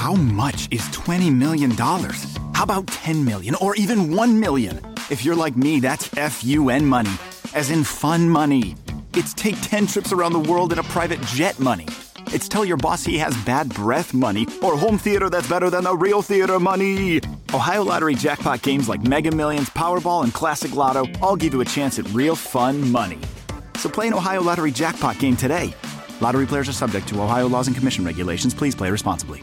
How much is $20 million? How about 10 million or even 1 million? If you're like me, that's FUN money, as in fun money. It's take 10 trips around the world in a private jet money. It's tell your boss he has bad breath money or home theater that's better than the real theater money. Ohio Lottery jackpot games like Mega Millions, Powerball, and Classic Lotto all give you a chance at real fun money. So play an Ohio Lottery jackpot game today. Lottery players are subject to Ohio laws and commission regulations. Please play responsibly.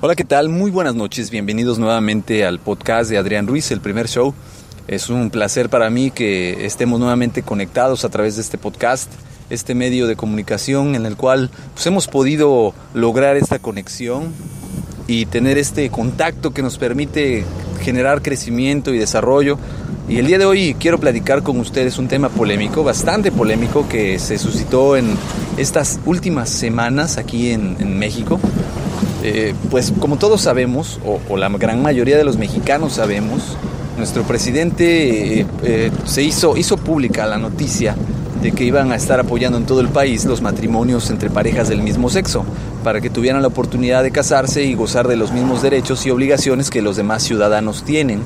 Hola, ¿qué tal? Muy buenas noches. Bienvenidos nuevamente al podcast de Adrián Ruiz, el primer show. Es un placer para mí que estemos nuevamente conectados a través de este podcast, este medio de comunicación en el cual pues, hemos podido lograr esta conexión y tener este contacto que nos permite generar crecimiento y desarrollo. Y el día de hoy quiero platicar con ustedes un tema polémico, bastante polémico, que se suscitó en estas últimas semanas aquí en, en México. Eh, pues como todos sabemos, o, o, la gran mayoría de los mexicanos sabemos, nuestro presidente eh, eh, se hizo, hizo pública la noticia de que iban a estar apoyando en todo el país los matrimonios entre parejas del mismo sexo, para que tuvieran la oportunidad de casarse y gozar de los mismos derechos y obligaciones que los demás ciudadanos tienen.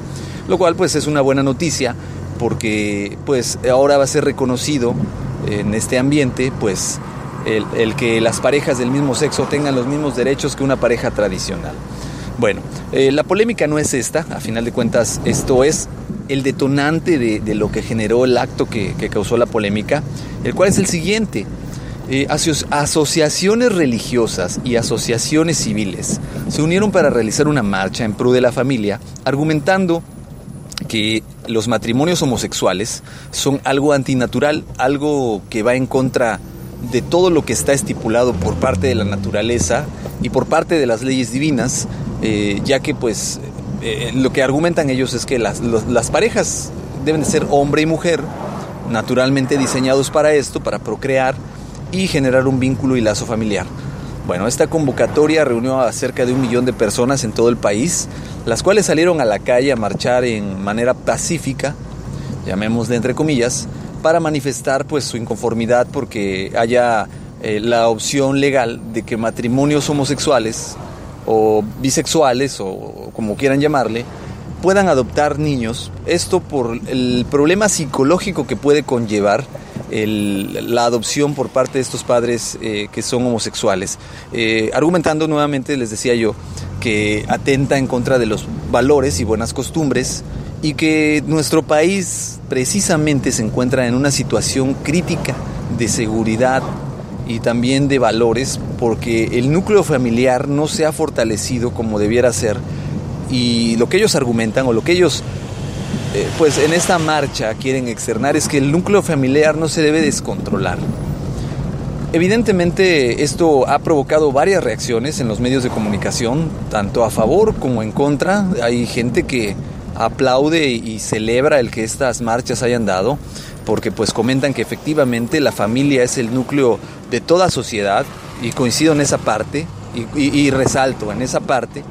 Lo cual pues es una buena noticia porque pues ahora va a ser reconocido en este ambiente pues el, que las parejas del mismo sexo tengan los mismos derechos que una pareja tradicional. Bueno, eh, la polémica no es esta, a final de cuentas esto es el detonante de, de lo que generó el acto que, que, causó la polémica, el cual es el siguiente. Eh, aso asociaciones religiosas y asociaciones civiles se unieron para realizar una marcha en pro de la familia, argumentando que los matrimonios homosexuales son algo antinatural, algo que va en contra de todo lo que está estipulado por parte de la naturaleza y por parte de las leyes divinas, eh, ya que pues eh, lo que argumentan ellos es que las, parejas deben de ser hombre y mujer, naturalmente diseñados para esto, para procrear y generar un vínculo y lazo familiar. Bueno, esta convocatoria reunió a cerca de un millón de personas en todo el país, las cuales salieron a la calle a marchar en manera pacífica, llamémosle entre comillas, para manifestar pues su inconformidad porque haya eh, la opción legal de que matrimonios homosexuales o bisexuales o como quieran llamarle puedan adoptar niños. Esto por el problema psicológico que puede conllevar la adopción por parte de estos padres eh, que son homosexuales. Eh, argumentando nuevamente, les decía yo, que atenta en contra de los valores y buenas costumbres y que nuestro país precisamente se encuentra en una situación crítica de seguridad y también de valores porque el núcleo familiar no se ha fortalecido como debiera ser y lo que ellos argumentan o lo que ellos eh, pues en esta marcha quieren externar es que el núcleo familiar no se debe descontrolar. Evidentemente esto ha provocado varias reacciones en los medios de comunicación, tanto a favor como en contra. Hay gente que aplaude y celebra el que estas marchas hayan dado, porque pues comentan que efectivamente la familia es el núcleo de toda sociedad y coincido en esa parte y, resalto en esa parte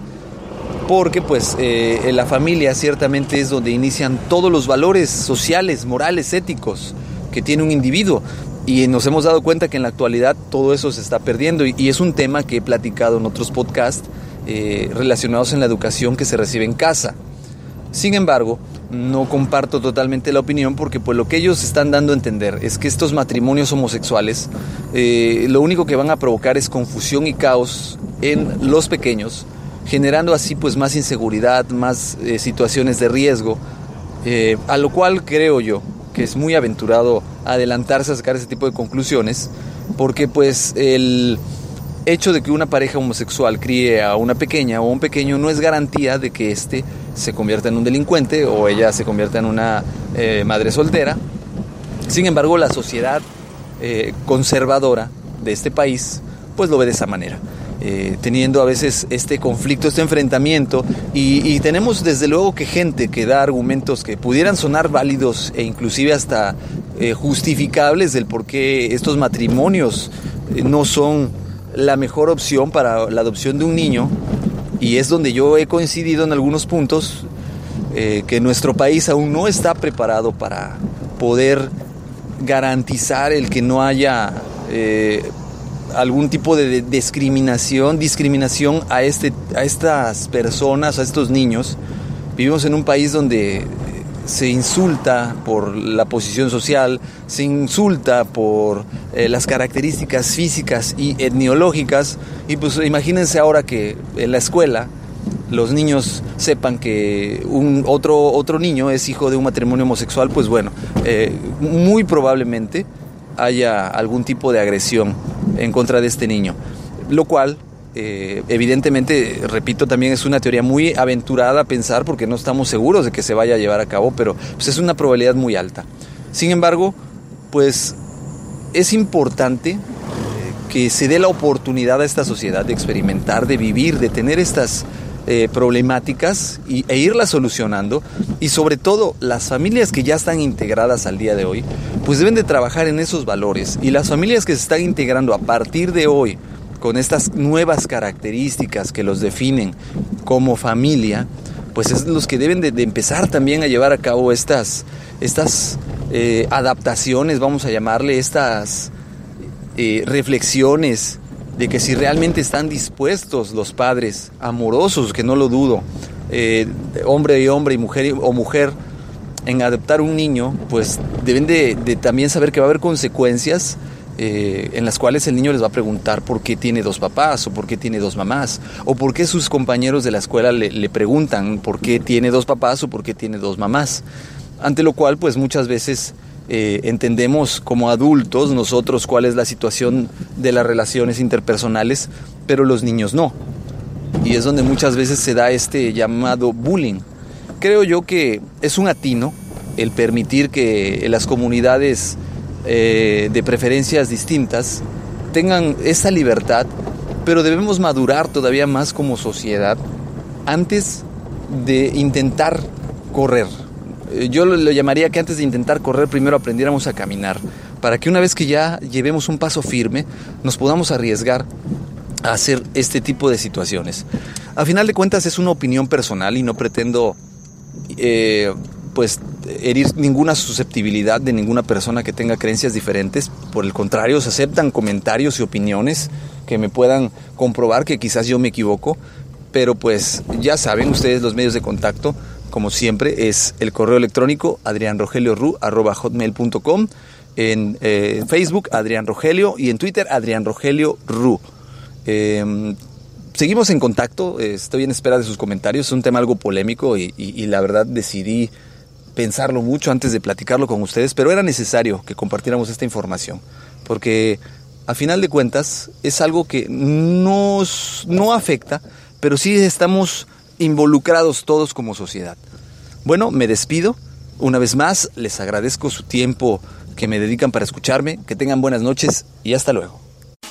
porque pues eh, la familia ciertamente es donde inician todos los valores sociales, morales, éticos que tiene un individuo y nos hemos dado cuenta que en la actualidad todo eso se está perdiendo y, y es un tema que he platicado en otros podcasts eh, relacionados en la educación que se recibe en casa. Sin embargo, no comparto totalmente la opinión porque pues lo que ellos están dando a entender es que estos matrimonios homosexuales eh, lo único que van a provocar es confusión y caos en los pequeños, generando así pues más inseguridad, más eh, situaciones de riesgo, eh, a lo cual creo yo que es muy aventurado adelantarse a sacar ese tipo de conclusiones, porque pues el hecho de que una pareja homosexual críe a una pequeña o un pequeño no es garantía de que éste se convierta en un delincuente o ella se convierta en una eh, madre soltera. Sin embargo, la sociedad eh, conservadora de este país pues lo ve de esa manera. Eh, teniendo a veces este conflicto, este enfrentamiento, y, tenemos desde luego que gente que da argumentos que pudieran sonar válidos e inclusive hasta justificables del por qué estos matrimonios no son la mejor opción para la adopción de un niño y es donde yo he coincidido en algunos puntos eh, que nuestro país aún no está preparado para poder garantizar el que no haya eh, algún tipo de discriminación, discriminación a, este, a estas personas, a estos niños. Vivimos en un país donde se insulta por la posición social, se insulta por eh, las características físicas y etniológicas. Y pues imagínense ahora que en la escuela los niños sepan que un otro, otro niño es hijo de un matrimonio homosexual, pues bueno, eh, muy probablemente haya algún tipo de agresión en contra de este niño. Lo cual eh, evidentemente, repito, también es una teoría muy aventurada a pensar porque no estamos seguros de que se vaya a llevar a cabo, pero pues, es una probabilidad muy alta. Sin embargo, pues es importante eh, que se dé la oportunidad a esta sociedad de experimentar, de vivir, de tener estas eh, problemáticas y, e irlas solucionando y sobre todo las familias que ya están integradas al día de hoy pues deben de trabajar en esos valores y las familias que se están integrando a partir de hoy con estas nuevas características que los definen como familia, pues es los que deben de, empezar también a llevar a cabo estas, estas eh, adaptaciones, vamos a llamarle, estas eh, reflexiones de que si realmente están dispuestos los padres amorosos, que no lo dudo, eh, hombre y hombre y mujer o mujer, en adoptar un niño, pues deben de, de también saber que va a haber consecuencias eh, en las cuales el niño les va a preguntar por qué tiene dos papás o por qué tiene dos mamás o por qué sus compañeros de la escuela le, preguntan por qué tiene dos papás o por qué tiene dos mamás. Ante lo cual pues muchas veces eh, entendemos como adultos nosotros cuál es la situación de las relaciones interpersonales, pero los niños no. Y es donde muchas veces se da este llamado bullying. Creo yo que es un atino el permitir que las comunidades eh, de preferencias distintas tengan esa libertad, pero debemos madurar todavía más como sociedad antes de intentar correr. Eh, yo lo, llamaría que antes de intentar correr primero aprendiéramos a caminar, para que una vez que ya llevemos un paso firme nos podamos arriesgar a hacer este tipo de situaciones. A final de cuentas es una opinión personal y no pretendo eh, pues herir ninguna susceptibilidad de ninguna persona que tenga creencias diferentes. Por el contrario, se aceptan comentarios y opiniones que me puedan comprobar que quizás yo me equivoco. Pero pues ya saben ustedes los medios de contacto, como siempre, es el correo electrónico adrianrogelioru.com, en eh, Facebook Adrián Rogelio y en Twitter Adrián Rogelio Ru. Em, seguimos en contacto, estoy en espera de sus comentarios, es un tema algo polémico y la verdad decidí pensarlo mucho antes de platicarlo con ustedes, pero era necesario que compartiéramos esta información, porque a final de cuentas es algo que nos no afecta, pero sí estamos involucrados todos como sociedad. Bueno, me despido. Una vez más, les agradezco su tiempo que me dedican para escucharme. Que tengan buenas noches y hasta luego.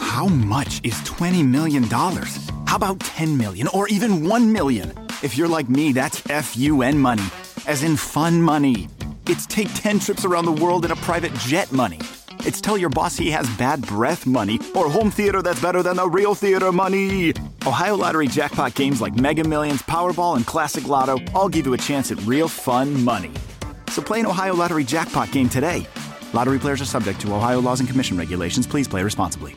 How much is 20 million dollars? How about 10 million or even 1 million? If you're like me, that's FUN money. As in fun money. It's take 10 trips around the world in a private jet money. It's tell your boss he has bad breath money or home theater that's better than the real theater money. Ohio Lottery jackpot games like Mega Millions, Powerball, and Classic Lotto all give you a chance at real fun money. So play an Ohio Lottery jackpot game today. Lottery players are subject to Ohio laws and commission regulations. Please play responsibly.